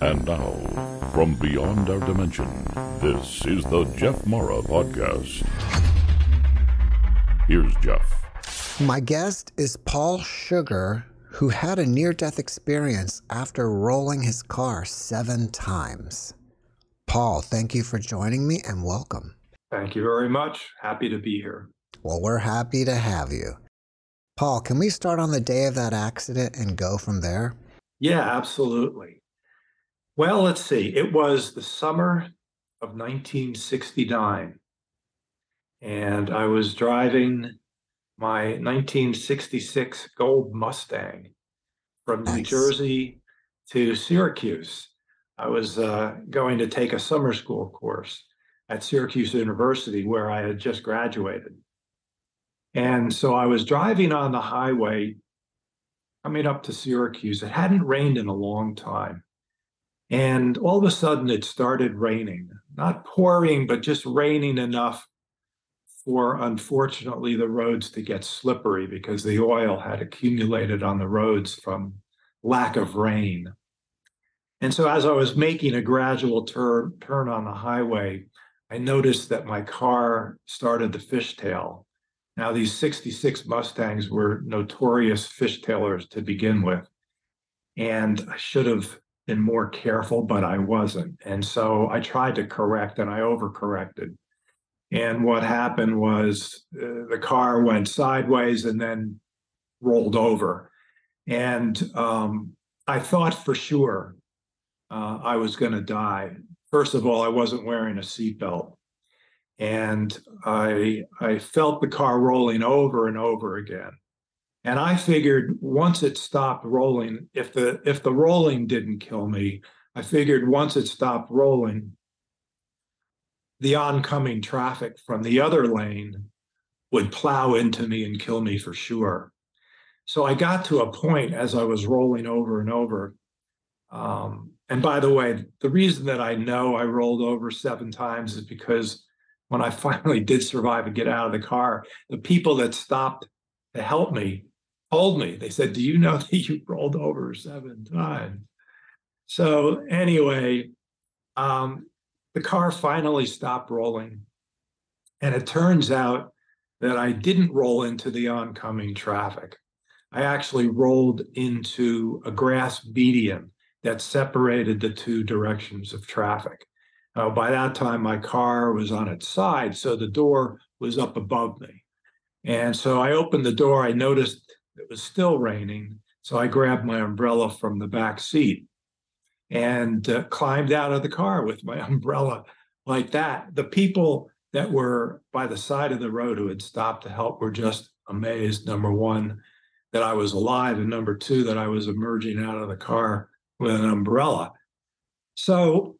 And now, from beyond our dimension, this is the Jeff Mara Podcast. Here's Jeff. My guest is Paul Sugar, who had a near death experience after rolling his car seven times. Paul, thank you for joining me and welcome. Thank you very much. Happy to be here. Well, we're happy to have you. Paul, can we start on the day of that accident and go from there? Yeah, absolutely. Well, let's see. It was the summer of 1969, and I was driving my 1966 Gold Mustang from New Jersey to Syracuse. I was uh, going to take a summer school course at Syracuse University, where I had just graduated. And so I was driving on the highway coming up to Syracuse. It hadn't rained in a long time. And all of a sudden, it started raining, not pouring, but just raining enough for, unfortunately, the roads to get slippery because the oil had accumulated on the roads from lack of rain. And so, as I was making a gradual turn, turn on the highway, I noticed that my car started to fishtail. Now, these 66 Mustangs were notorious fishtailers to begin with. And I should have been more careful, but I wasn't. And so I tried to correct and I overcorrected. And what happened was uh, the car went sideways and then rolled over. And um, I thought for sure uh, I was going to die. First of all, I wasn't wearing a seatbelt and I I felt the car rolling over and over again. And I figured once it stopped rolling, if the if the rolling didn't kill me, I figured once it stopped rolling, the oncoming traffic from the other lane would plow into me and kill me for sure. So I got to a point as I was rolling over and over. Um, and by the way, the reason that I know I rolled over seven times is because when I finally did survive and get out of the car, the people that stopped to help me told me, they said, Do you know that you rolled over seven times? So, anyway, um, the car finally stopped rolling. And it turns out that I didn't roll into the oncoming traffic. I actually rolled into a grass median that separated the two directions of traffic. By that time, my car was on its side, so the door was up above me. And so I opened the door. I noticed it was still raining. So I grabbed my umbrella from the back seat and uh, climbed out of the car with my umbrella like that. The people that were by the side of the road who had stopped to help were just amazed. Number one, that I was alive, and number two, that I was emerging out of the car with an umbrella. So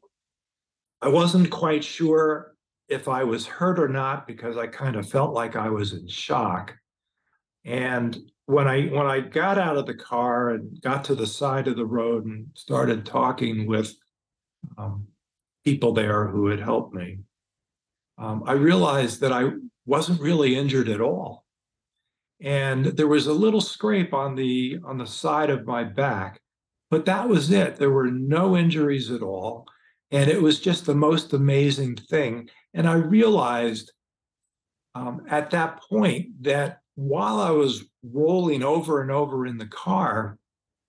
I wasn't quite sure if I was hurt or not because I kind of felt like I was in shock. And when I when I got out of the car and got to the side of the road and started talking with um, people there who had helped me, um, I realized that I wasn't really injured at all. And there was a little scrape on the on the side of my back, but that was it. There were no injuries at all. And it was just the most amazing thing. And I realized um, at that point that while I was rolling over and over in the car,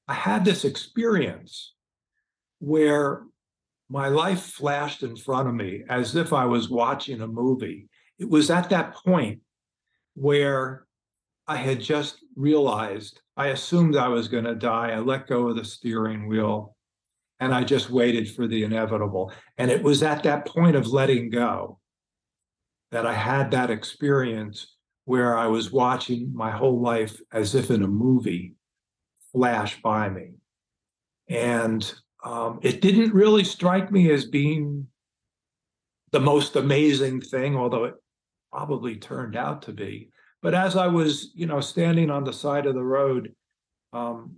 I had this experience where my life flashed in front of me as if I was watching a movie. It was at that point where I had just realized I assumed I was going to die. I let go of the steering wheel and I just waited for the inevitable. And it was at that point of letting go that I had that experience where I was watching my whole life as if in a movie flash by me. And um, it didn't really strike me as being the most amazing thing, although it probably turned out to be. But as I was, you know, standing on the side of the road, um,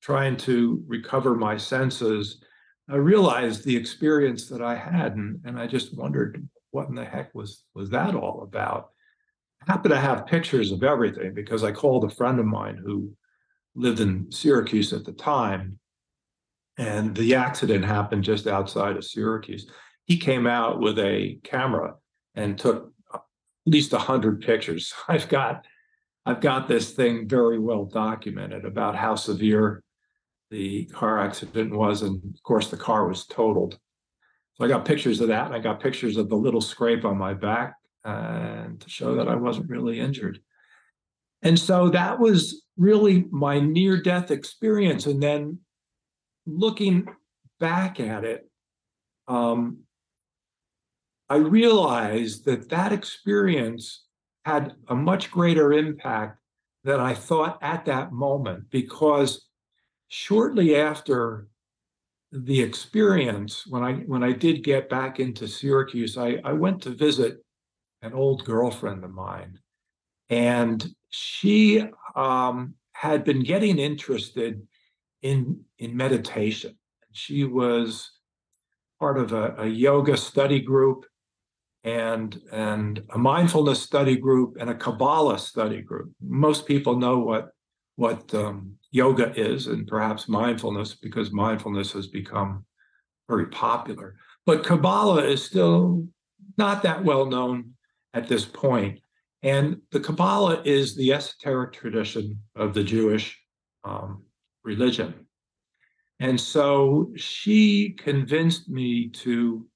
trying to recover my senses, I realized the experience that I had, and, and I just wondered what in the heck was was that all about. Happen to have pictures of everything because I called a friend of mine who lived in Syracuse at the time, and the accident happened just outside of Syracuse. He came out with a camera and took at least a hundred pictures. I've got I've got this thing very well documented about how severe the car accident was, and of course the car was totaled. So I got pictures of that, and I got pictures of the little scrape on my back, and to show that I wasn't really injured. And so that was really my near-death experience. And then looking back at it, um, I realized that that experience had a much greater impact than I thought at that moment because shortly after the experience, when I when I did get back into Syracuse, I, I went to visit an old girlfriend of mine, and she um, had been getting interested in in meditation. She was part of a, a yoga study group and and a mindfulness study group and a Kabbalah study group. Most people know what what um, yoga is and perhaps mindfulness because mindfulness has become very popular. But Kabbalah is still not that well known at this point. And the Kabbalah is the esoteric tradition of the Jewish um, religion. And so she convinced me to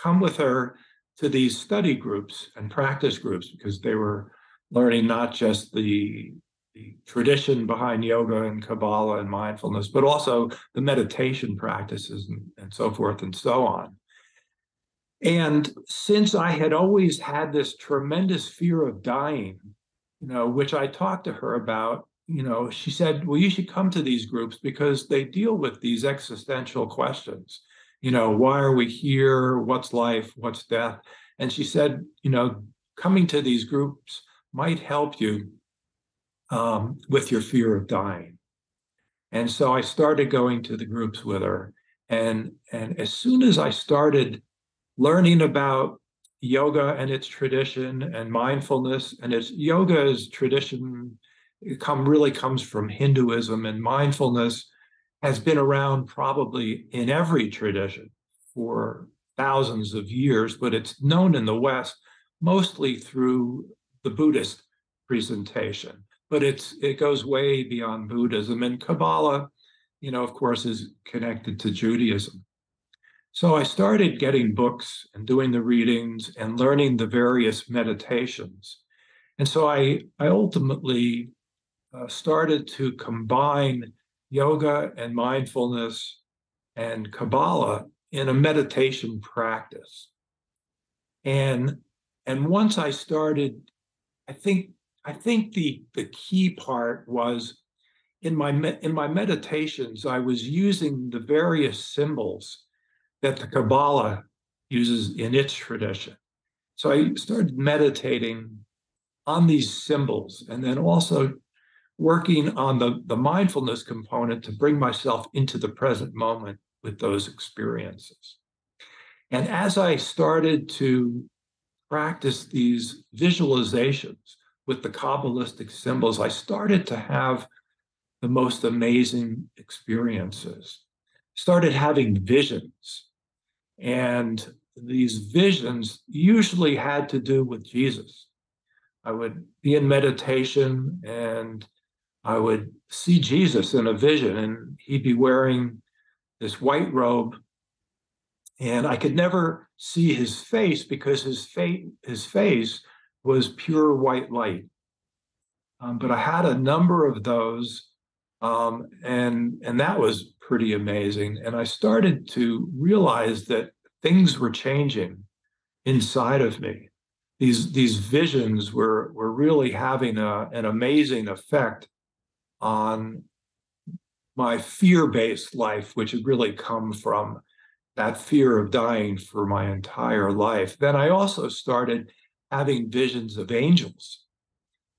come with her to these study groups and practice groups because they were learning not just the, the tradition behind yoga and Kabbalah and mindfulness, but also the meditation practices and, and so forth and so on. And since I had always had this tremendous fear of dying, you know, which I talked to her about, you know, she said, well, you should come to these groups because they deal with these existential questions you know, why are we here? What's life? What's death? And she said, you know, coming to these groups might help you um, with your fear of dying. And so I started going to the groups with her. And, and as soon as I started learning about yoga and its tradition and mindfulness and its yoga's tradition it come really comes from Hinduism and mindfulness has been around probably in every tradition for thousands of years, but it's known in the West mostly through the Buddhist presentation. But it's it goes way beyond Buddhism, and Kabbalah, you know, of course, is connected to Judaism. So I started getting books and doing the readings and learning the various meditations. And so I, I ultimately uh, started to combine yoga and mindfulness and Kabbalah in a meditation practice. And and once I started, I think I think the the key part was in my in my meditations I was using the various symbols that the Kabbalah uses in its tradition. So I started meditating on these symbols and then also working on the, the mindfulness component to bring myself into the present moment with those experiences. And as I started to practice these visualizations with the Kabbalistic symbols, I started to have the most amazing experiences. Started having visions. And these visions usually had to do with Jesus. I would be in meditation and I would see Jesus in a vision, and he'd be wearing this white robe, and I could never see his face because his face his face was pure white light. Um, but I had a number of those, um, and and that was pretty amazing. And I started to realize that things were changing inside of me. These these visions were were really having a, an amazing effect on my fear-based life, which had really come from that fear of dying for my entire life, then I also started having visions of angels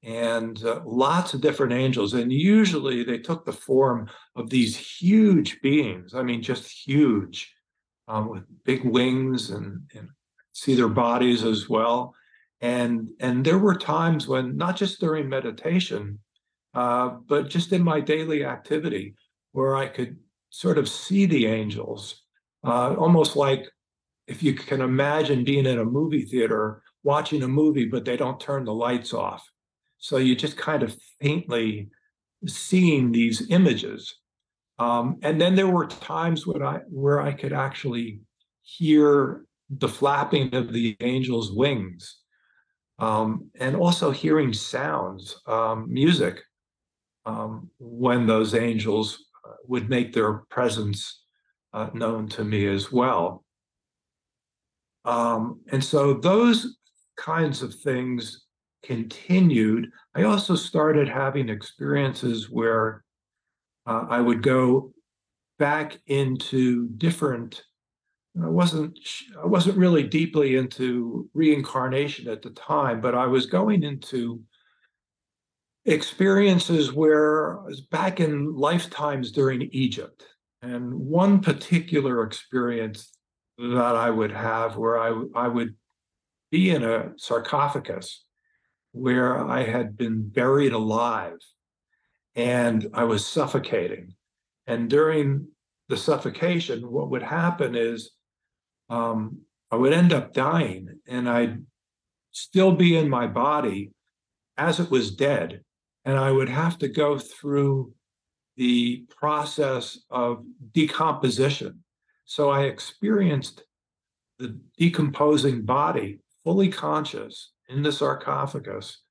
and uh, lots of different angels. And usually they took the form of these huge beings. I mean, just huge, um, with big wings and, and see their bodies as well. And and there were times when not just during meditation, uh, but just in my daily activity, where I could sort of see the angels, uh, almost like if you can imagine being in a movie theater watching a movie, but they don't turn the lights off so you just kind of faintly seeing these images. Um, and then there were times when I where I could actually hear the flapping of the angel's wings, um, and also hearing sounds, um, music, um, when those angels uh, would make their presence uh, known to me as well. Um, and so those kinds of things continued, I also started having experiences where uh, I would go back into different. I wasn't I wasn't really deeply into reincarnation at the time, but I was going into experiences where I was back in lifetimes during Egypt. And one particular experience that I would have where I, I would be in a sarcophagus where I had been buried alive and I was suffocating. And during the suffocation, what would happen is um, I would end up dying and I'd still be in my body as it was dead. And I would have to go through the process of decomposition. So I experienced the decomposing body fully conscious in the sarcophagus,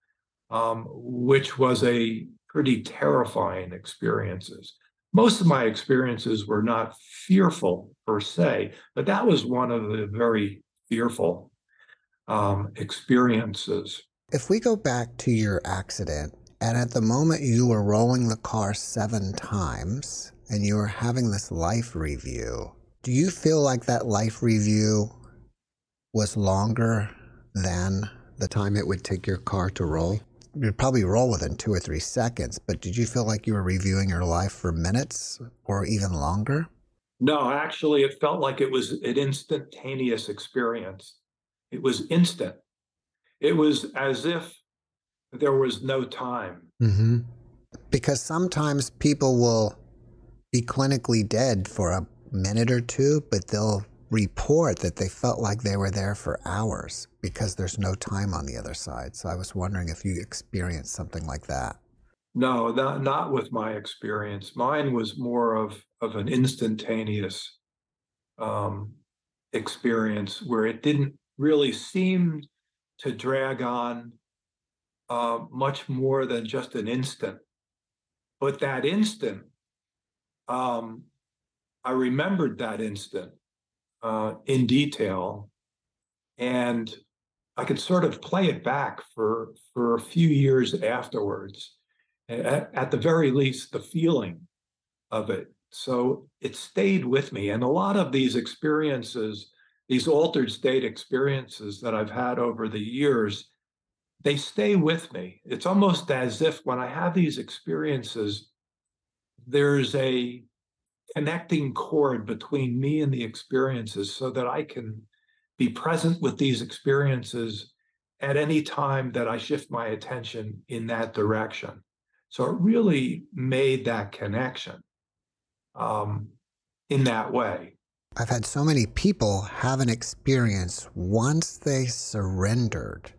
um, which was a pretty terrifying experiences. Most of my experiences were not fearful per se, but that was one of the very fearful um, experiences. If we go back to your accident, and at the moment you were rolling the car seven times and you were having this life review, do you feel like that life review was longer than the time it would take your car to roll? You'd probably roll within two or three seconds, but did you feel like you were reviewing your life for minutes or even longer? No, actually, it felt like it was an instantaneous experience. It was instant. It was as if there was no time. Mm-hmm. Because sometimes people will be clinically dead for a minute or two, but they'll report that they felt like they were there for hours because there's no time on the other side. So I was wondering if you experienced something like that. No, not not with my experience. Mine was more of of an instantaneous um, experience where it didn't really seem to drag on uh, much more than just an instant. But that instant, um, I remembered that instant uh, in detail, and I could sort of play it back for for a few years afterwards. At, at the very least, the feeling of it. So it stayed with me, and a lot of these experiences, these altered state experiences that I've had over the years, they stay with me. It's almost as if when I have these experiences, there's a connecting cord between me and the experiences so that I can be present with these experiences at any time that I shift my attention in that direction. So it really made that connection um, in that way. I've had so many people have an experience once they surrendered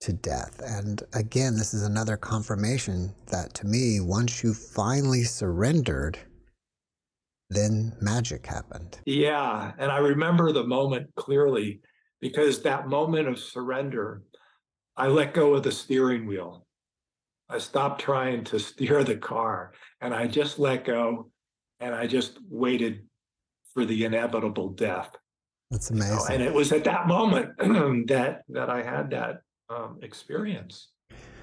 to death. And again, this is another confirmation that to me, once you finally surrendered, then magic happened. Yeah. And I remember the moment clearly because that moment of surrender, I let go of the steering wheel. I stopped trying to steer the car and I just let go and I just waited for the inevitable death. That's amazing. Know, and it was at that moment that that I had that um, experience.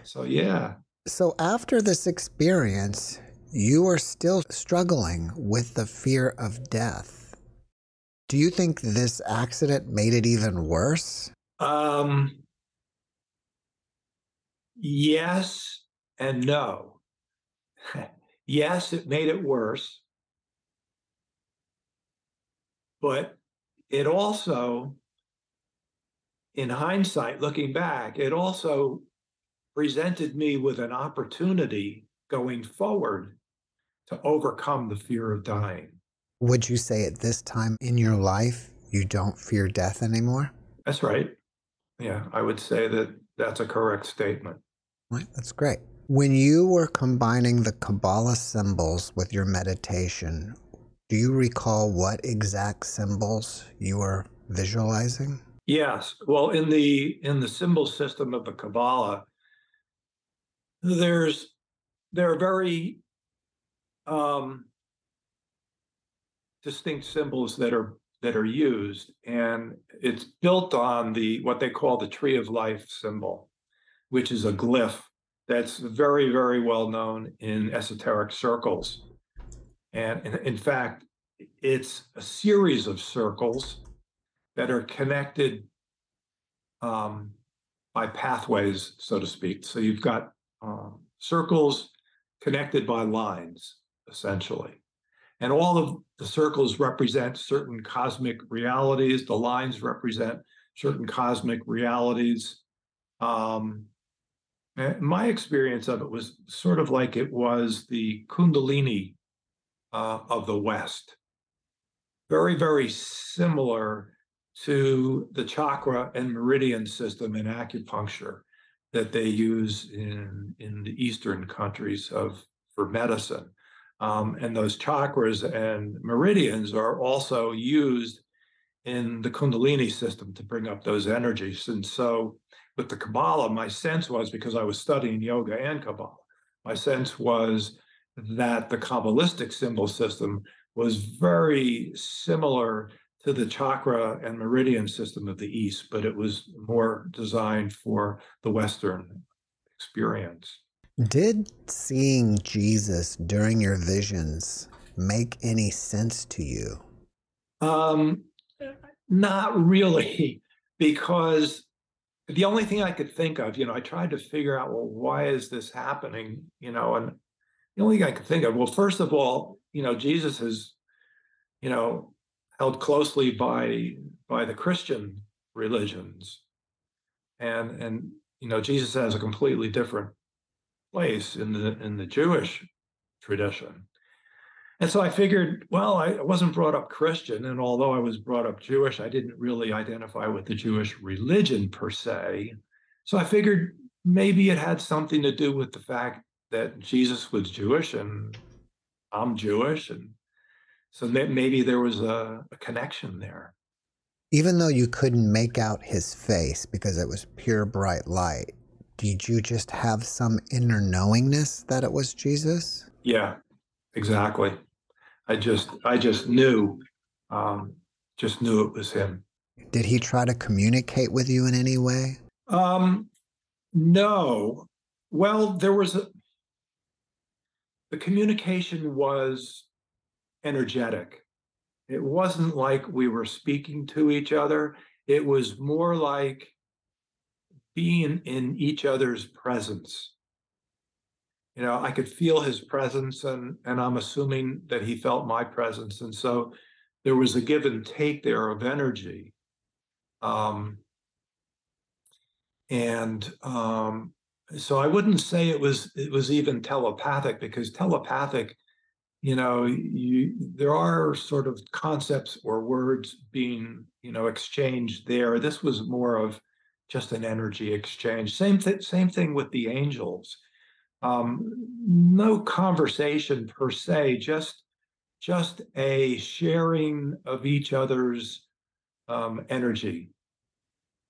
So yeah. So after this experience, you are still struggling with the fear of death. Do you think this accident made it even worse? Um, yes and no. yes, it made it worse. But it also, in hindsight, looking back, it also presented me with an opportunity going forward to overcome the fear of dying. Would you say at this time in your life you don't fear death anymore? That's right. Yeah, I would say that that's a correct statement. Right, that's great. When you were combining the Kabbalah symbols with your meditation, do you recall what exact symbols you were visualizing? Yes. Well, in the in the symbol system of the Kabbalah, there's there are very um, distinct symbols that are that are used, and it's built on the what they call the tree of life symbol, which is a glyph that's very very well known in esoteric circles. And in, in fact, it's a series of circles that are connected um, by pathways, so to speak. So you've got um, circles connected by lines, essentially. And all of the circles represent certain cosmic realities. The lines represent certain cosmic realities. Um, my experience of it was sort of like it was the Kundalini uh, of the West. Very, very similar to the chakra and meridian system in acupuncture that they use in, in the Eastern countries of for medicine. Um, and those chakras and meridians are also used in the Kundalini system to bring up those energies. And so with the Kabbalah, my sense was because I was studying yoga and Kabbalah, my sense was that the Kabbalistic symbol system was very similar to the chakra and meridian system of the East, but it was more designed for the Western experience. Did seeing Jesus during your visions make any sense to you? Um, not really, because the only thing I could think of, you know, I tried to figure out, well, why is this happening? You know, and the only thing I could think of, well, first of all, you know, Jesus is, you know, held closely by by the Christian religions, and and you know, Jesus has a completely different place in the in the Jewish tradition. And so I figured, well, I wasn't brought up Christian, and although I was brought up Jewish, I didn't really identify with the Jewish religion per se. So I figured maybe it had something to do with the fact that Jesus was Jewish and I'm Jewish, and so maybe there was a, a connection there. Even though you couldn't make out his face because it was pure bright light, did you just have some inner knowingness that it was Jesus? Yeah, exactly. I just I just knew, um, just knew it was him. Did he try to communicate with you in any way? Um, no. Well, there was a, the communication was energetic. It wasn't like we were speaking to each other. It was more like being in each other's presence. You know, I could feel his presence, and and I'm assuming that he felt my presence, and so there was a give and take there of energy. Um, and um, so I wouldn't say it was it was even telepathic because telepathic, you know, you there are sort of concepts or words being you know exchanged there. This was more of just an energy exchange. Same thing. Same thing with the angels. Um, no conversation per se. Just just a sharing of each other's um, energy,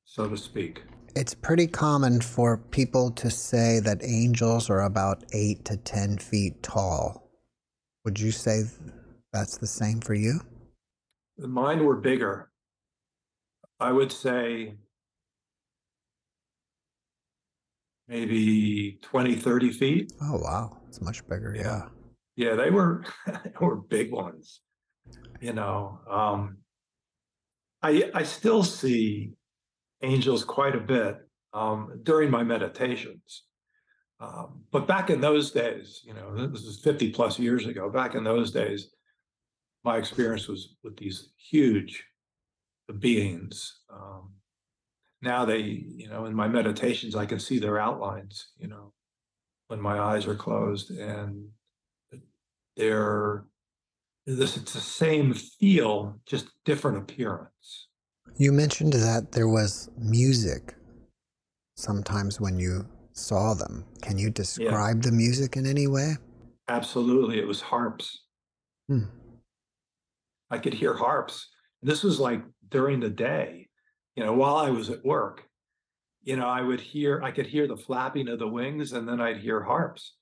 so to speak. It's pretty common for people to say that angels are about eight to 10 feet tall. Would you say that's the same for you? The mine were bigger. I would say maybe 20, 30 feet. Oh, wow. It's much bigger. Yeah. Yeah, they were they were big ones. You know, um, I I still see angels quite a bit um, during my meditations. Um, but back in those days, you know, this is 50 plus years ago. Back in those days, my experience was with these huge beings. Um, now they, you know, in my meditations, I can see their outlines, you know, when my eyes are closed and they're this it's the same feel, just different appearance. You mentioned that there was music sometimes when you saw them. Can you describe yeah. the music in any way? Absolutely. It was harps. Hmm. I could hear harps. This was like during the day, you know, while I was at work. You know, I would hear, I could hear the flapping of the wings, and then I'd hear harps,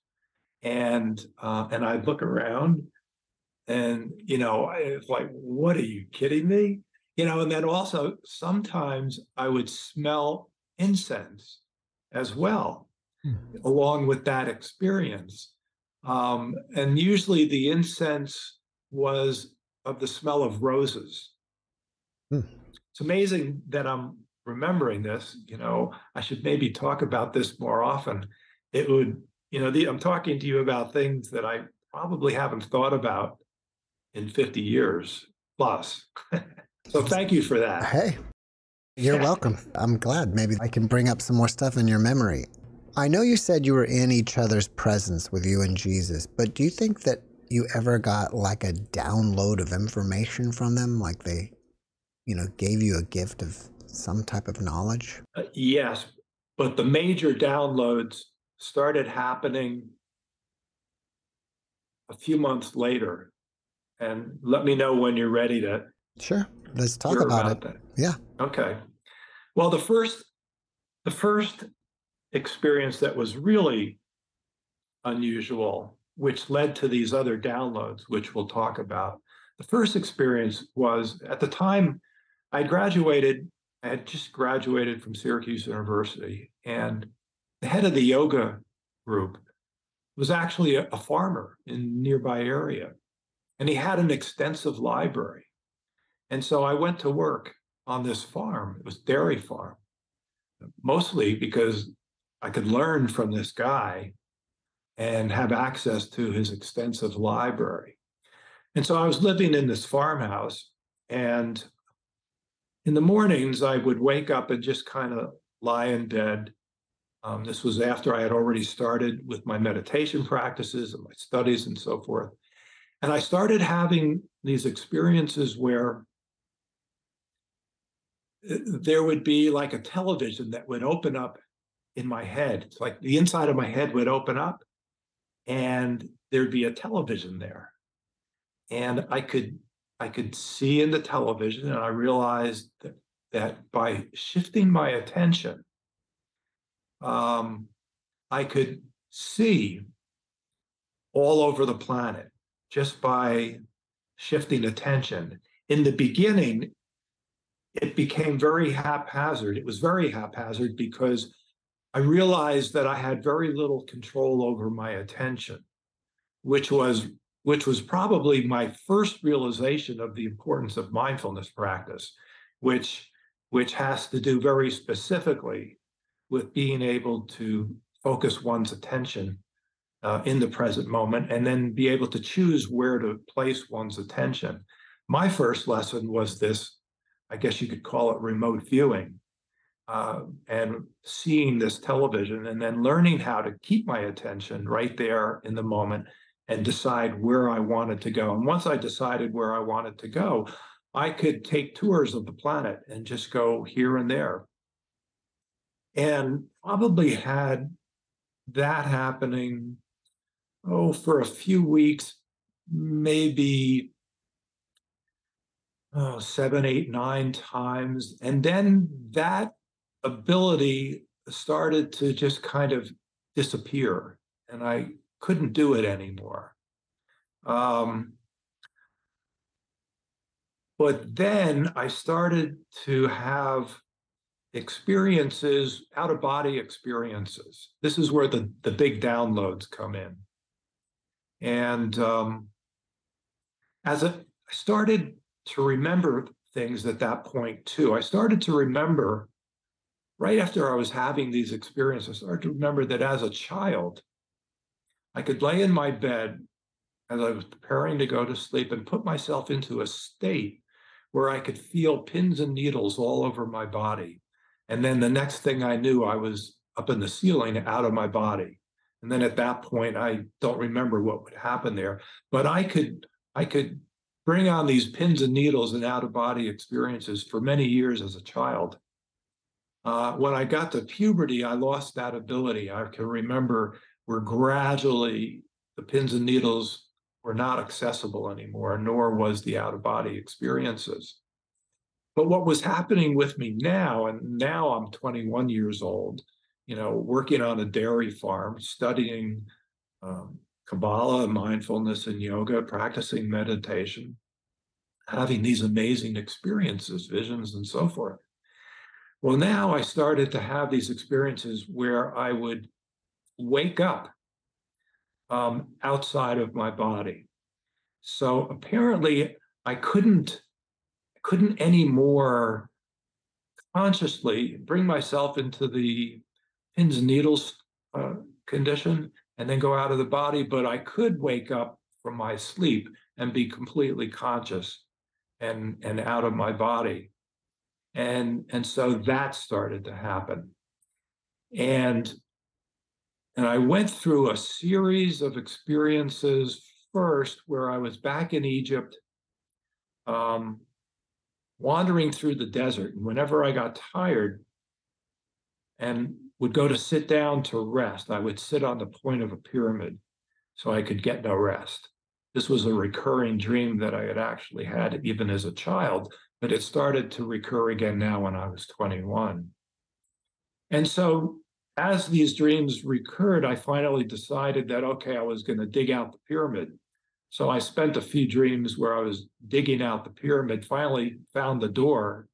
and uh, and I'd look around, and you know, it's like, what are you kidding me? You know, and then also sometimes I would smell incense as well, hmm. along with that experience. Um, and usually the incense was of the smell of roses. Hmm. It's amazing that I'm remembering this. You know, I should maybe talk about this more often. It would, you know, the, I'm talking to you about things that I probably haven't thought about in 50 years plus. so thank you for that. Hey, you're welcome. I'm glad. Maybe I can bring up some more stuff in your memory. I know you said you were in each other's presence with you and Jesus, but do you think that you ever got like a download of information from them? Like they, you know, gave you a gift of some type of knowledge? Uh, yes, but the major downloads started happening a few months later. And let me know when you're ready to. Sure. Let's talk about, about, it. That. Yeah. Okay. Well, the first, the first experience that was really unusual which led to these other downloads, which we'll talk about. The first experience was at the time I graduated, I had just graduated from Syracuse University, and the head of the yoga group was actually a, a farmer in nearby area. And he had an extensive library. And so I went to work on this farm. It was dairy farm, mostly because I could learn from this guy and have access to his extensive library. And so I was living in this farmhouse, and in the mornings, I would wake up and just kind of lie in bed. Um, this was after I had already started with my meditation practices and my studies and so forth. And I started having these experiences where uh, there would be like a television that would open up in my head. It's like the inside of my head would open up and there'd be a television there and i could i could see in the television and i realized that, that by shifting my attention um, i could see all over the planet just by shifting attention. In the beginning it became very haphazard. It was very haphazard because I realized that I had very little control over my attention, which was which was probably my first realization of the importance of mindfulness practice, which which has to do very specifically with being able to focus one's attention uh, in the present moment and then be able to choose where to place one's attention. My first lesson was this, I guess you could call it remote viewing, uh, and seeing this television and then learning how to keep my attention right there in the moment and decide where I wanted to go. And once I decided where I wanted to go, I could take tours of the planet and just go here and there. And probably had that happening, oh, for a few weeks, maybe oh, seven, eight, nine times. And then that ability started to just kind of disappear, and I couldn't do it anymore. Um, but then I started to have experiences, out of body experiences. This is where the, the big downloads come in. And um, as a, I started to remember things at that point too, I started to remember right after I was having these experiences, I started to remember that as a child, I could lay in my bed as I was preparing to go to sleep and put myself into a state where I could feel pins and needles all over my body. And then the next thing I knew, I was up in the ceiling out of my body. And then at that point, I don't remember what would happen there, but I could I could bring on these pins and needles and out of body experiences for many years as a child. Uh, when I got to puberty, I lost that ability. I can remember where gradually the pins and needles were not accessible anymore, nor was the out of body experiences. But what was happening with me now, and now I'm 21 years old, you know, working on a dairy farm, studying um, Kabbalah, mindfulness, and yoga, practicing meditation, having these amazing experiences, visions, and so forth. Well, now I started to have these experiences where I would wake up um, outside of my body. So apparently, I couldn't couldn't anymore consciously bring myself into the pins and needles uh, condition and then go out of the body, but I could wake up from my sleep and be completely conscious and and out of my body and and so that started to happen and and i went through a series of experiences first where i was back in egypt um, wandering through the desert and whenever i got tired and would go to sit down to rest i would sit on the point of a pyramid so i could get no rest this was a recurring dream that i had actually had even as a child but it started to recur again now when I was 21. And so as these dreams recurred, I finally decided that, okay, I was going to dig out the pyramid. So I spent a few dreams where I was digging out the pyramid, finally found the door,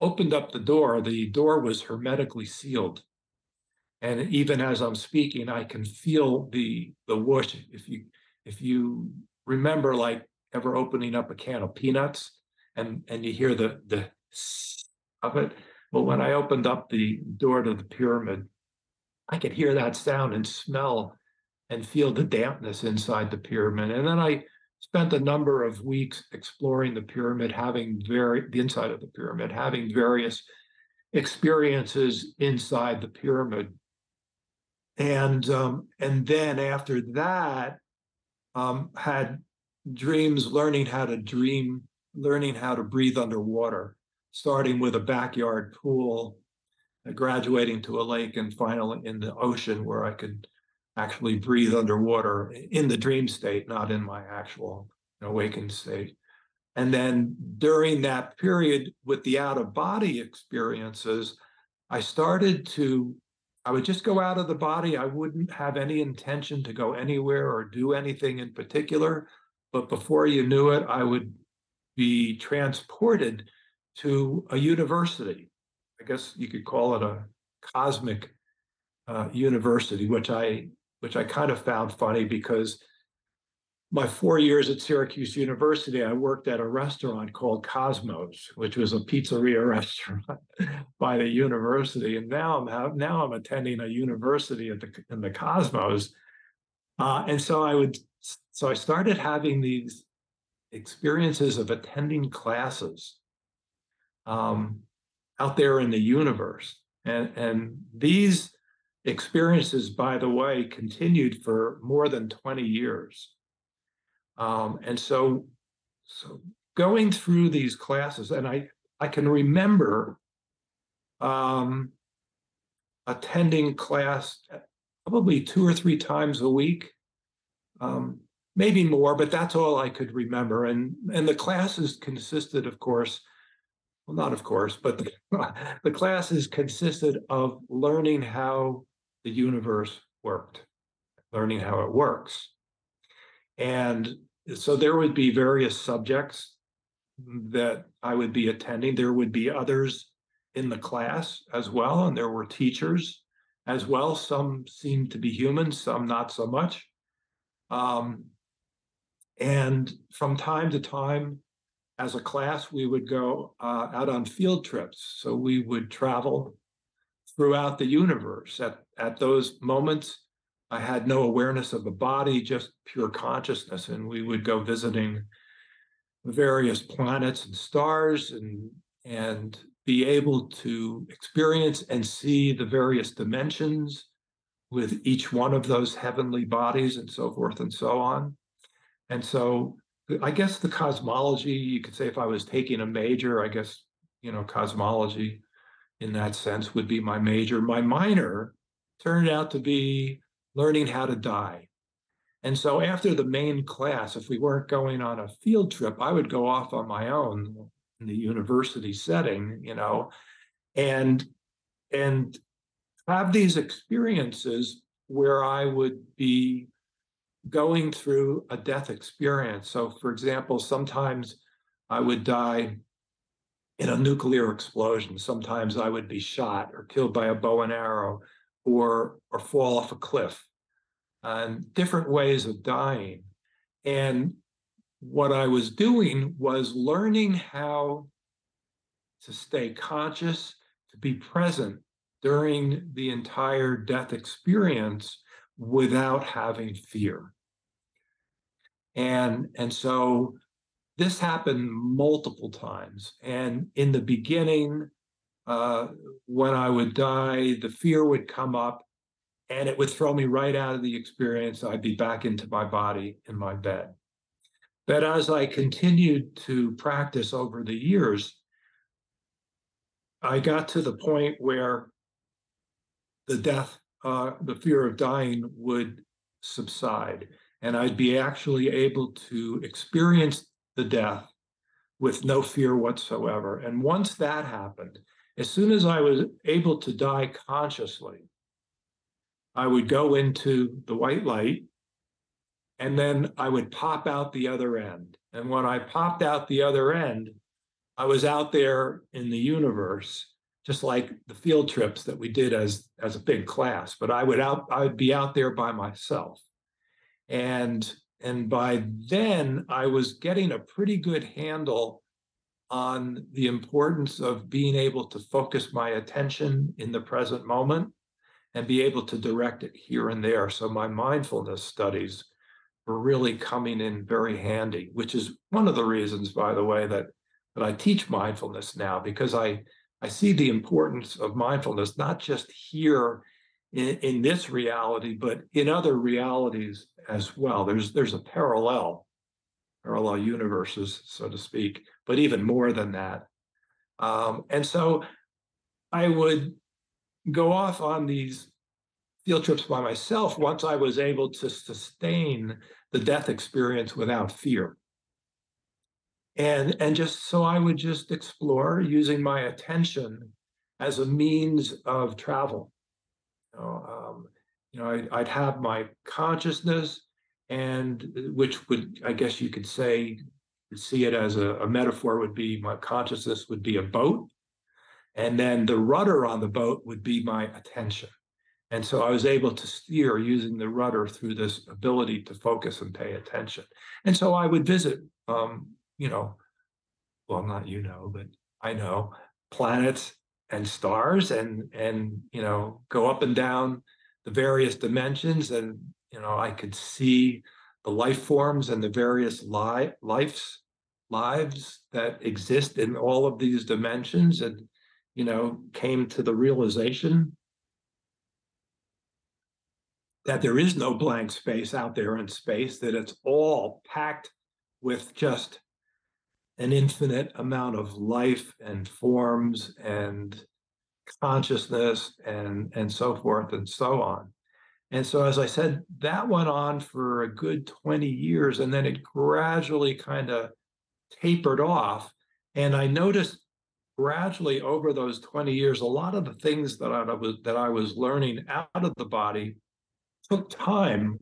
opened up the door. The door was hermetically sealed. And even as I'm speaking, I can feel the the whoosh. If you if you remember like ever opening up a can of peanuts and and you hear the the of it. But when I opened up the door to the pyramid, I could hear that sound and smell and feel the dampness inside the pyramid. And then I spent a number of weeks exploring the pyramid, having very the inside of the pyramid, having various experiences inside the pyramid. And um, and then after that, um, had dreams, learning how to dream learning how to breathe underwater, starting with a backyard pool, Uh, graduating to a lake, and finally in the ocean where I could actually breathe underwater in the dream state, not in my actual awakened state. And then during that period with the out of body experiences, I started to, I would just go out of the body. I wouldn't have any intention to go anywhere or do anything in particular. But before you knew it, I would be transported to a university. I guess you could call it a cosmic uh, university, which I which I kind of found funny because my four years at Syracuse University, I worked at a restaurant called Cosmos, which was a pizzeria restaurant by the university. And now I'm now I'm attending a university at the in the Cosmos, uh, and so I would so I started having these experiences of attending classes um, out there in the universe. And, and these experiences, by the way, continued for more than 20 years. Um, and so, so going through these classes, and I, I can remember um, attending class probably two or three times a week. Um, maybe more, but that's all I could remember. And and the classes consisted, of course, well, not of course, but the, the classes consisted of learning how the universe worked, learning how it works. And so there would be various subjects that I would be attending. There would be others in the class as well, and there were teachers as well. Some seemed to be human, some not so much. Um, And from time to time, as a class, we would go uh, out on field trips. So we would travel throughout the universe. At, at those moments, I had no awareness of the body, just pure consciousness. And we would go visiting various planets and stars and, and be able to experience and see the various dimensions with each one of those heavenly bodies and so forth and so on. And so I guess the cosmology, you could say if I was taking a major, I guess, you know, cosmology in that sense would be my major. My minor turned out to be learning how to die. And so after the main class, if we weren't going on a field trip, I would go off on my own in the university setting, you know, and and have these experiences where I would be going through a death experience. So, for example, sometimes I would die in a nuclear explosion. Sometimes I would be shot or killed by a bow and arrow or or fall off a cliff. And different ways of dying. And what I was doing was learning how to stay conscious, to be present during the entire death experience without having fear. And, and so this happened multiple times. And in the beginning, uh, when I would die, the fear would come up and it would throw me right out of the experience. I'd be back into my body in my bed. But as I continued to practice over the years, I got to the point where the death, uh, the fear of dying would subside and I'd be actually able to experience the death with no fear whatsoever. And once that happened, as soon as I was able to die consciously, I would go into the white light and then I would pop out the other end. And when I popped out the other end, I was out there in the universe, just like the field trips that we did as as a big class. But I would out I would be out there by myself and and by then i was getting a pretty good handle on the importance of being able to focus my attention in the present moment and be able to direct it here and there. So my mindfulness studies were really coming in very handy which is one of the reasons by the way that that i teach mindfulness now because i i see the importance of mindfulness not just here in, in this reality, but in other realities as well. There's there's a parallel, parallel universes, so to speak, but even more than that. Um, and so I would go off on these field trips by myself once I was able to sustain the death experience without fear. And, and just so I would just explore using my attention as a means of travel know, um, you know, I'd, I'd, have my consciousness, and uh, which would, I guess, you could say, see it as a, a metaphor would be my consciousness would be a boat, and then the rudder on the boat would be my attention. And so I was able to steer using the rudder through this ability to focus and pay attention. And so I would visit, um, you know, well, not you know, but I know planets and stars and and you know go up and down the various dimensions. And you know i could see the life forms and the various li- lives lives that exist in all of these dimensions and you know came to the realization that there is no blank space out there in space that it's all packed with just an infinite amount of life and forms and consciousness and and so forth and so on. And so as i said that went on for a good 20 years and then it gradually kind of tapered off. And i noticed gradually over those 20 years a lot of the things that i was that i was learning out of the body took time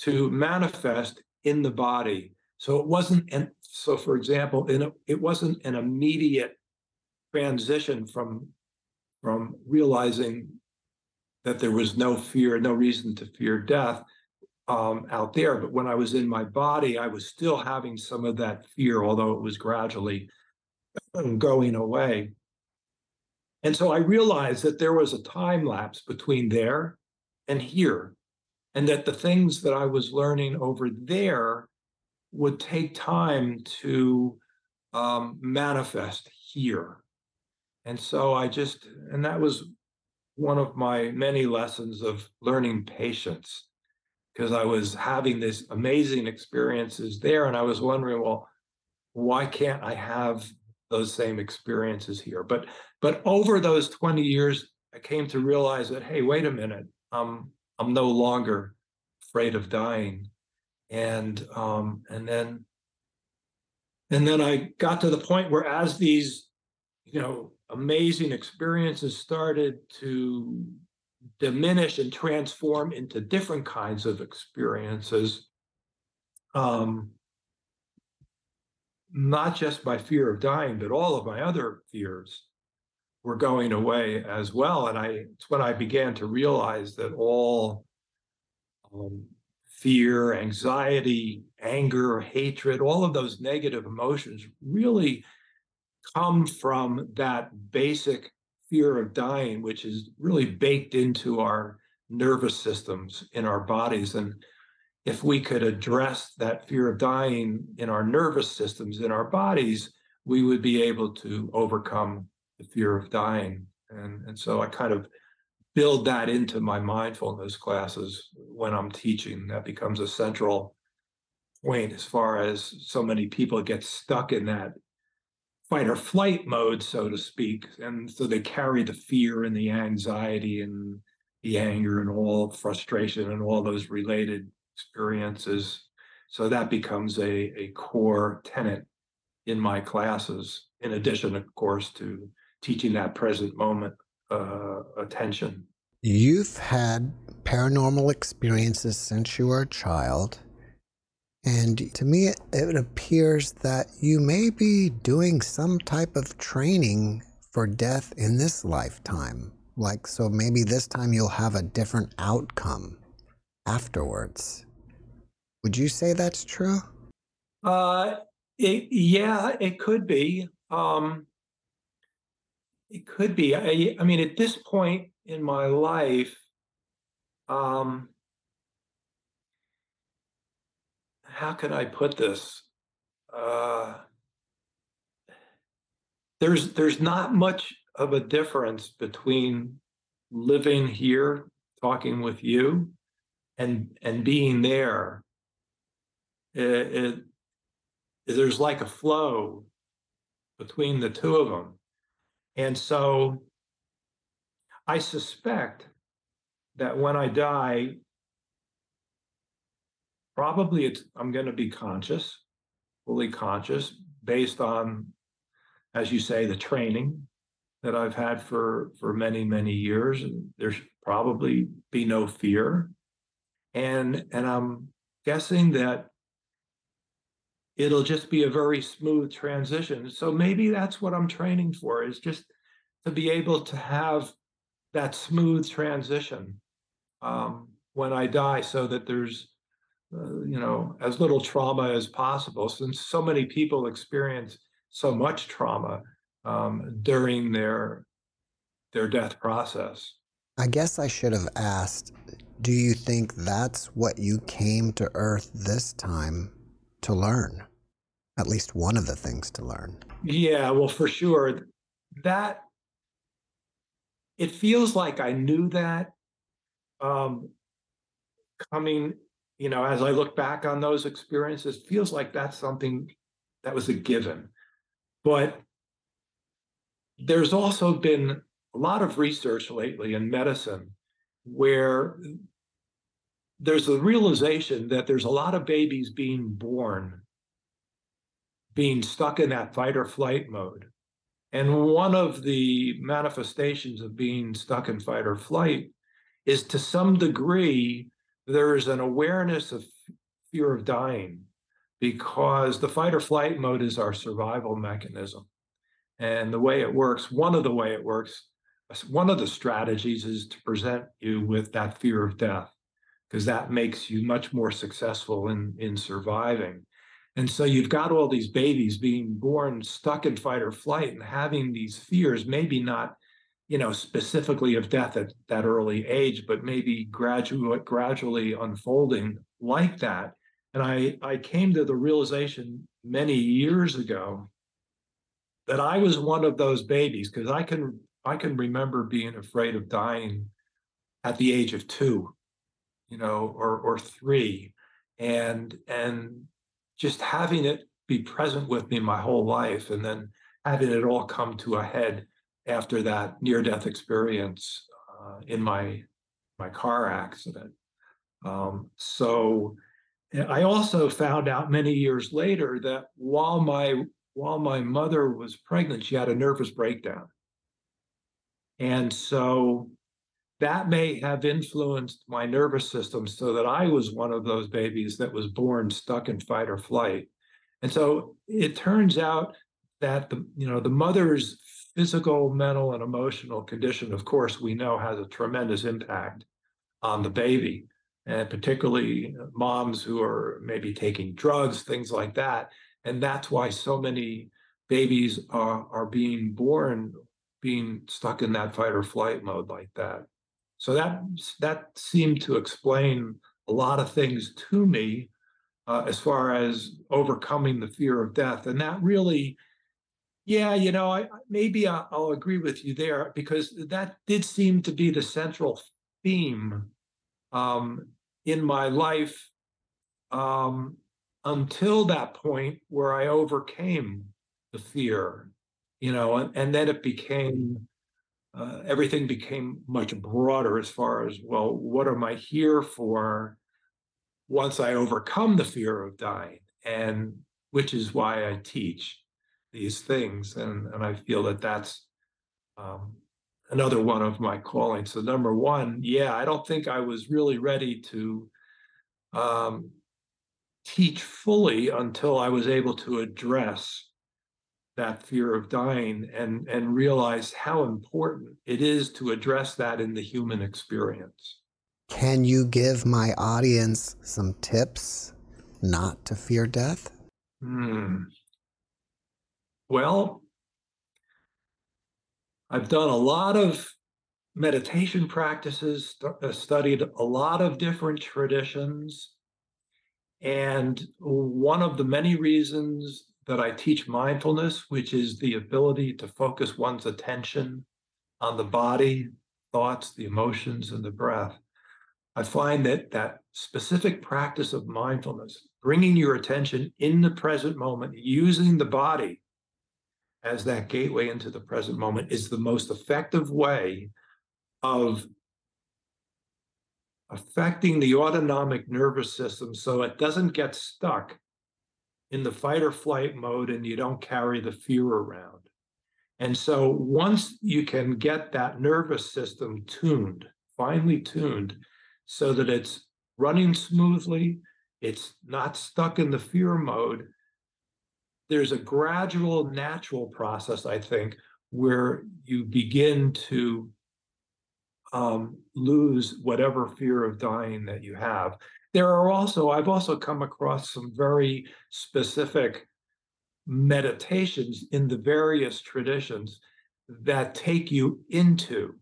to manifest in the body so it wasn't, and so for example, in a, it wasn't an immediate transition from from realizing that there was no fear, no reason to fear death, um, out there. But when I was in my body, I was still having some of that fear, although it was gradually going away. And so I realized that there was a time lapse between there and here, and that the things that I was learning over there would take time to um, manifest here. And so I just, and that was one of my many lessons of learning patience because I was having these amazing experiences there. And I was wondering, well, why can't I have those same experiences here? But but over those 20 years, I came to realize that, hey, wait a minute, um, I'm no longer afraid of dying. And um, and then and then I got to the point where as these, you know, amazing experiences started to diminish and transform into different kinds of experiences. Um, not just my fear of dying, but all of my other fears were going away as well. And I, it's when I began to realize that all um, fear, anxiety, anger, hatred, all of those negative emotions really come from that basic fear of dying, which is really baked into our nervous systems in our bodies. And if we could address that fear of dying in our nervous systems, in our bodies, we would be able to overcome the fear of dying. And, and so I kind of build that into my mindfulness classes when I'm teaching. That becomes a central point as far as so many people get stuck in that fight or flight mode, so to speak. And so they carry the fear and the anxiety and the anger and all frustration and all those related experiences. So that becomes a, a core tenet in my classes, in addition, of course, to teaching that present moment uh, attention. You've had paranormal experiences since you were a child. And to me, it appears that you may be doing some type of training for death in this lifetime. Like, so maybe this time you'll have a different outcome afterwards. Would you say that's true? Uh, it, yeah, it could be. Um, it could be. I, I mean, at this point in my life, um, how can I put this? Uh, there's there's not much of a difference between living here, talking with you, and and being there. It, it, there's like a flow between the two of them, and so I suspect that when I die, probably it's i'm going to be conscious fully conscious based on as you say the training that i've had for for many many years and there's probably be no fear. And and i'm guessing that it'll just be a very smooth transition so maybe that's what i'm training for is just to be able to have that smooth transition um, when i die so that there's uh, you know, as little trauma as possible, since so many people experience so much trauma um, during their their death process. I guess I should have asked, do you think that's what you came to Earth this time to learn? At least one of the things to learn. Yeah, well, for sure. That it feels like I knew that um, coming you know, as I look back on those experiences, feels like that's something that was a given. But there's also been a lot of research lately in medicine where there's a realization that there's a lot of babies being born being stuck in that fight or flight mode. And one of the manifestations of being stuck in fight or flight is to some degree there's an awareness of fear of dying because the fight or flight mode is our survival mechanism. And the way it works, one of the way it works, one of the strategies is to present you with that fear of death. Because that makes you much more successful in in surviving. And so you've got all these babies being born stuck in fight or flight and having these fears, maybe not, you know, specifically of death at that early age, but maybe gradually gradually unfolding like that. And I I came to the realization many years ago that I was one of those babies because I can I can remember being afraid of dying at the age of two, you know, or or three, and and just having it be present with me my whole life, and then having it all come to a head after that near death experience uh, in my my car accident. Um, so I also found out many years later that while my while my mother was pregnant, she had a nervous breakdown. And so that may have influenced my nervous system so that I was one of those babies that was born stuck in fight or flight. And so it turns out that the you know the mother's physical, mental, and emotional condition, of course, we know has a tremendous impact on the baby, and particularly moms who are maybe taking drugs, things like that. And that's why so many babies are, are being born being stuck in that fight or flight mode like that. So that that seemed to explain a lot of things to me uh, as far as overcoming the fear of death, and that really, yeah, you know, I maybe I'll, I'll agree with you there because that did seem to be the central theme um, in my life um, until that point where I overcame the fear you know, and, and then it became uh, everything became much broader as far as well, what am I here for once I overcome the fear of dying? And which is why I teach these things. And, and I feel that that's um, another one of my callings. So, number one, yeah, I don't think I was really ready to um, teach fully until I was able to address that fear of dying and and realize how important it is to address that in the human experience. Can you give my audience some tips not to fear death? Hmm. Well, I've done a lot of meditation practices, st- studied a lot of different traditions. And one of the many reasons that I teach mindfulness, which is the ability to focus one's attention on the body, thoughts, the emotions, and the breath. I find that that specific practice of mindfulness, bringing your attention in the present moment, using the body as that gateway into the present moment, is the most effective way of affecting the autonomic nervous system so it doesn't get stuck in the fight or flight mode and you don't carry the fear around. And so once you can get that nervous system tuned, finely tuned, so that it's running smoothly, it's not stuck in the fear mode, there's a gradual, natural process, I think, where you begin to um, lose whatever fear of dying that you have. There are also, I've also come across some very specific meditations in the various traditions that take you into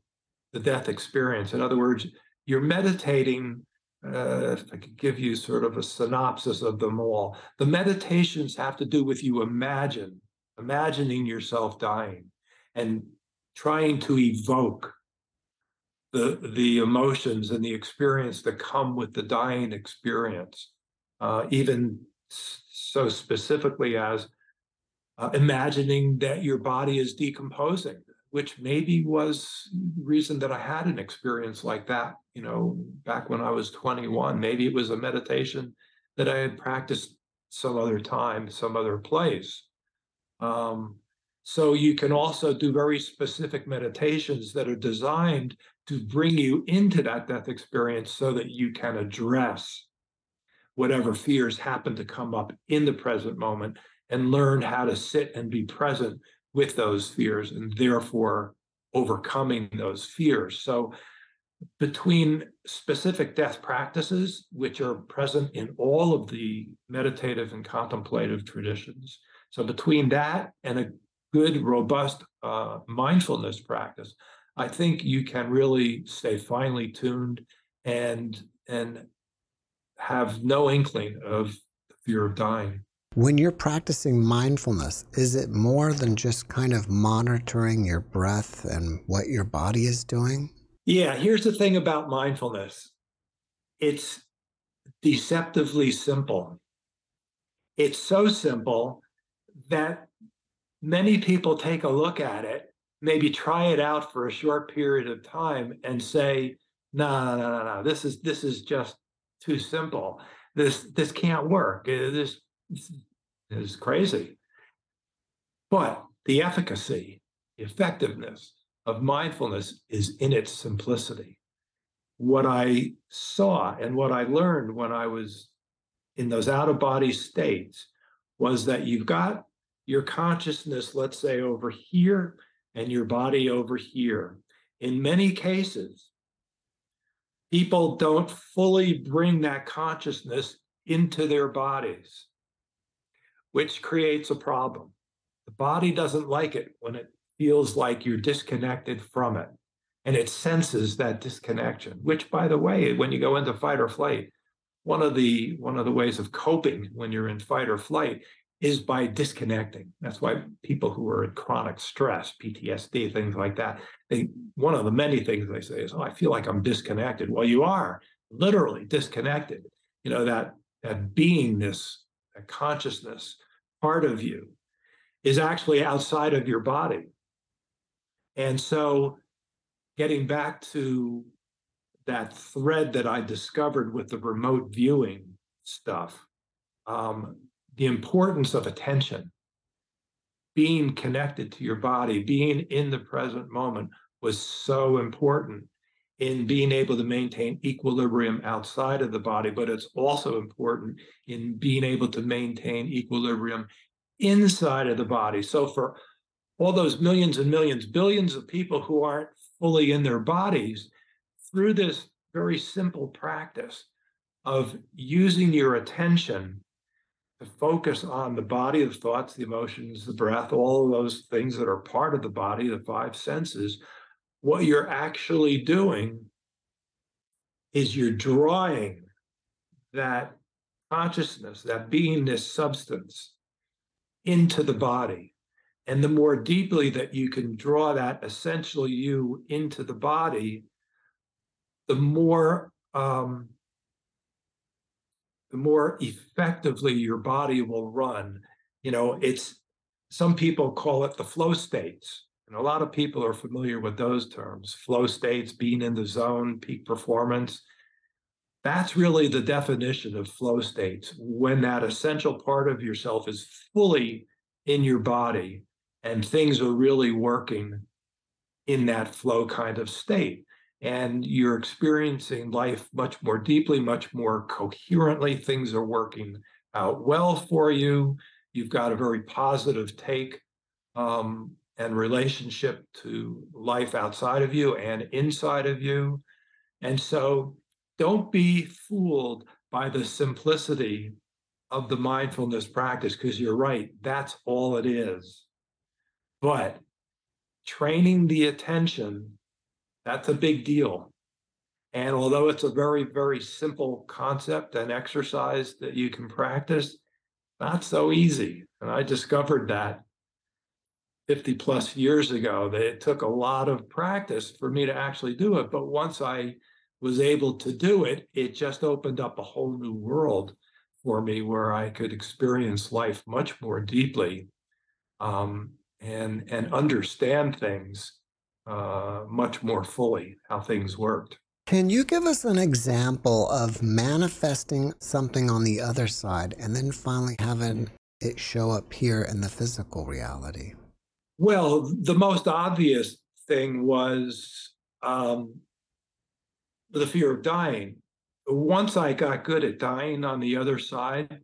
the death experience. In other words, you're meditating. Uh, if I could give you sort of a synopsis of them all, the meditations have to do with you imagine, imagining yourself dying and trying to evoke the the emotions and the experience that come with the dying experience, uh, even so specifically as uh, imagining that your body is decomposing, which maybe was the reason that I had an experience like that. You know, back when I was 21, maybe it was a meditation that I had practiced some other time, some other place. Um, so you can also do very specific meditations that are designed to bring you into that death experience so that you can address whatever fears happen to come up in the present moment and learn how to sit and be present with those fears and therefore overcoming those fears. So between specific death practices, which are present in all of the meditative and contemplative traditions. So, between that and a good, robust uh, mindfulness practice, I think you can really stay finely tuned and and have no inkling of the fear of dying. When you're practicing mindfulness, is it more than just kind of monitoring your breath and what your body is doing? Yeah, here's the thing about mindfulness it's deceptively simple. It's so simple that many people take a look at it, maybe try it out for a short period of time and say, no, no, no, no, no, this is this is just too simple. This this can't work. Uh, this, is crazy. But the efficacy, the effectiveness, of mindfulness is in its simplicity. What I saw and what I learned when I was in those out of body states was that you've got your consciousness, let's say, over here and your body over here. In many cases, people don't fully bring that consciousness into their bodies, which creates a problem. The body doesn't like it when it feels like you're disconnected from it and it senses that disconnection which by the way when you go into fight or flight one of the one of the ways of coping when you're in fight or flight is by disconnecting. That's why people who are in chronic stress ptsd things like that they one of the many things they say is oh i feel like i'm disconnected. Well you are literally disconnected. You know that that beingness that consciousness part of you is actually outside of your body. And so, getting back to that thread that I discovered with the remote viewing stuff, um, the importance of attention, being connected to your body, being in the present moment was so important in being able to maintain equilibrium outside of the body, but it's also important in being able to maintain equilibrium inside of the body. So for all those millions and millions, billions of people who aren't fully in their bodies through this very simple practice of using your attention to focus on the body, the thoughts, the emotions, the breath, all of those things that are part of the body, the five senses, what you're actually doing is you're drawing that consciousness, that beingness substance into the body. And the more deeply that you can draw that essential you into the body, the more um, the more effectively your body will run. You know, it's some people call it the flow states. And a lot of people are familiar with those terms flow states, being in the zone, peak performance. That's really the definition of flow states when that essential part of yourself is fully in your body and things are really working in that flow kind of state. And you're experiencing life much more deeply, much more coherently. Things are working out well for you. You've got a very positive take um, and relationship to life outside of you and inside of you. And so don't be fooled by the simplicity of the mindfulness practice, because you're right, that's all it is. But training the attention, that's a big deal. And although it's a very, very simple concept and exercise that you can practice, not so easy. And I discovered that 50 plus years ago that it took a lot of practice for me to actually do it. But once I was able to do it, it just opened up a whole new world for me where I could experience life much more deeply. Um, and and understand things uh, much more fully how things worked. Can you give us an example of manifesting something on the other side and then finally having it show up here in the physical reality? Well, the most obvious thing was um, the fear of dying. Once I got good at dying on the other side,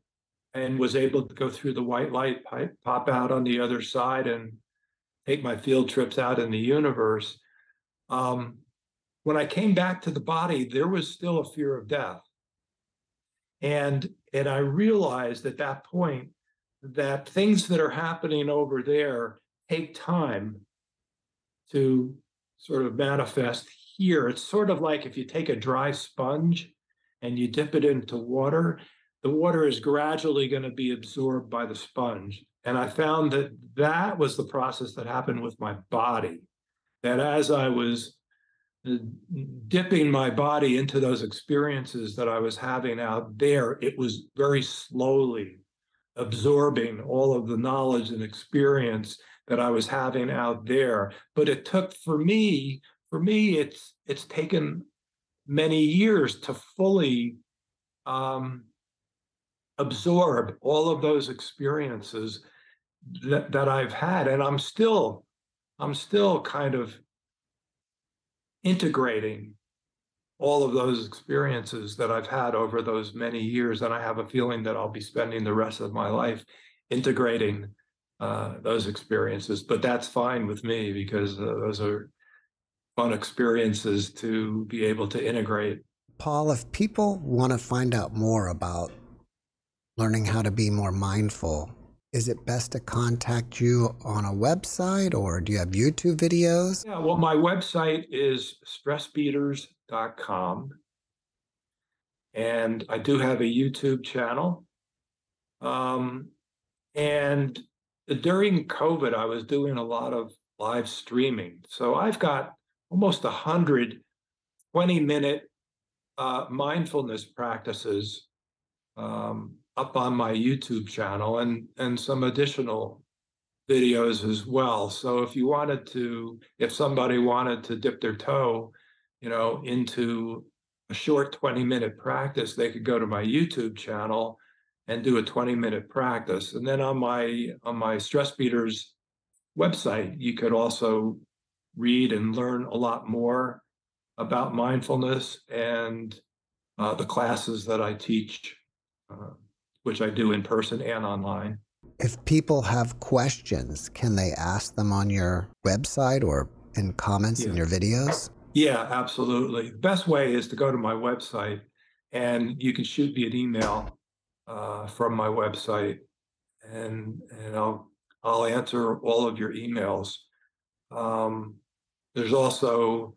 and was able to go through the white light pipe, pop out on the other side, and take my field trips out in the universe. Um, when I came back to the body, there was still a fear of death. And, and I realized at that point that things that are happening over there take time to sort of manifest here. It's sort of like if you take a dry sponge and you dip it into water, the water is gradually going to be absorbed by the sponge. And I found that that was the process that happened with my body. That as I was uh, dipping my body into those experiences that I was having out there, it was very slowly absorbing all of the knowledge and experience that I was having out there. But it took for me, for me, it's it's taken many years to fully um, absorb all of those experiences that, that I've had. And I'm still, I'm still kind of integrating all of those experiences that I've had over those many years. And I have a feeling that I'll be spending the rest of my life integrating uh, those experiences. But that's fine with me because uh, those are fun experiences to be able to integrate. Paul, if people want to find out more about learning how to be more mindful, is it best to contact you on a website or do you have YouTube videos? Yeah, well, my website is stressbeaters.com. And I do have a YouTube channel. Um, and during COVID, I was doing a lot of live streaming. So I've got almost a hundred 20 minute uh, mindfulness practices um, up on my YouTube channel and and some additional videos as well. So if you wanted to, if somebody wanted to dip their toe, you know, into a short 20 minute practice, they could go to my YouTube channel and do a 20 minute practice. And then on my on my stress beaters website, you could also read and learn a lot more about mindfulness and uh, the classes that I teach, uh, which I do in person and online. If people have questions, can they ask them on your website or in comments yeah. in your videos? Yeah, absolutely. The best way is to go to my website and you can shoot me an email uh, from my website and and I'll I'll answer all of your emails. Um, there's also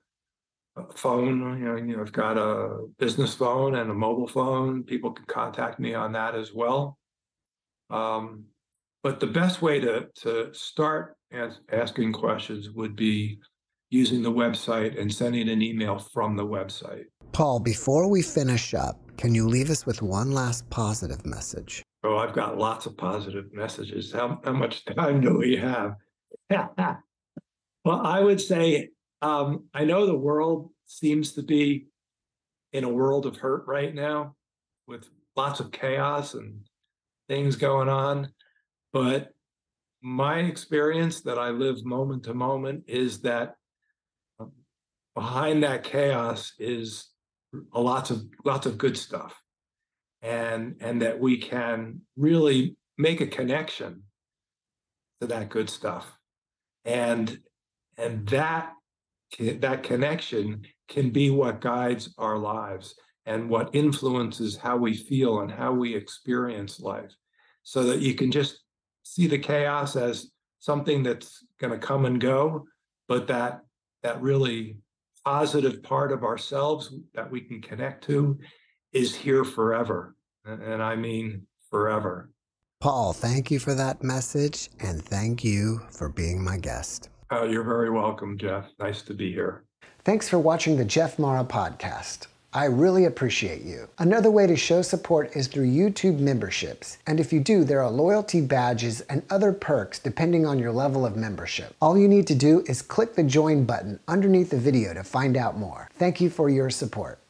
phone, you know, you know, I've got a business phone and a mobile phone. People can contact me on that as well. Um, but the best way to to start as, asking questions would be using the website and sending an email from the website. Paul, before we finish up, can you leave us with one last positive message? Oh, I've got lots of positive messages. How, how much time do we have? well, I would say um, I know the world seems to be in a world of hurt right now with lots of chaos and things going on. But my experience that I live moment to moment is that um, behind that chaos is a lots of lots of good stuff and and that we can really make a connection to that good stuff and and that that connection can be what guides our lives and what influences how we feel and how we experience life so that you can just see the chaos as something that's going to come and go but that that really positive part of ourselves that we can connect to is here forever. And I mean forever. Paul, thank you for that message and thank you for being my guest. Oh, you're very welcome, Jeff. Nice to be here. Thanks for watching the Jeff Mara podcast. I really appreciate you. Another way to show support is through YouTube memberships. And if you do, there are loyalty badges and other perks depending on your level of membership. All you need to do is click the join button underneath the video to find out more. Thank you for your support.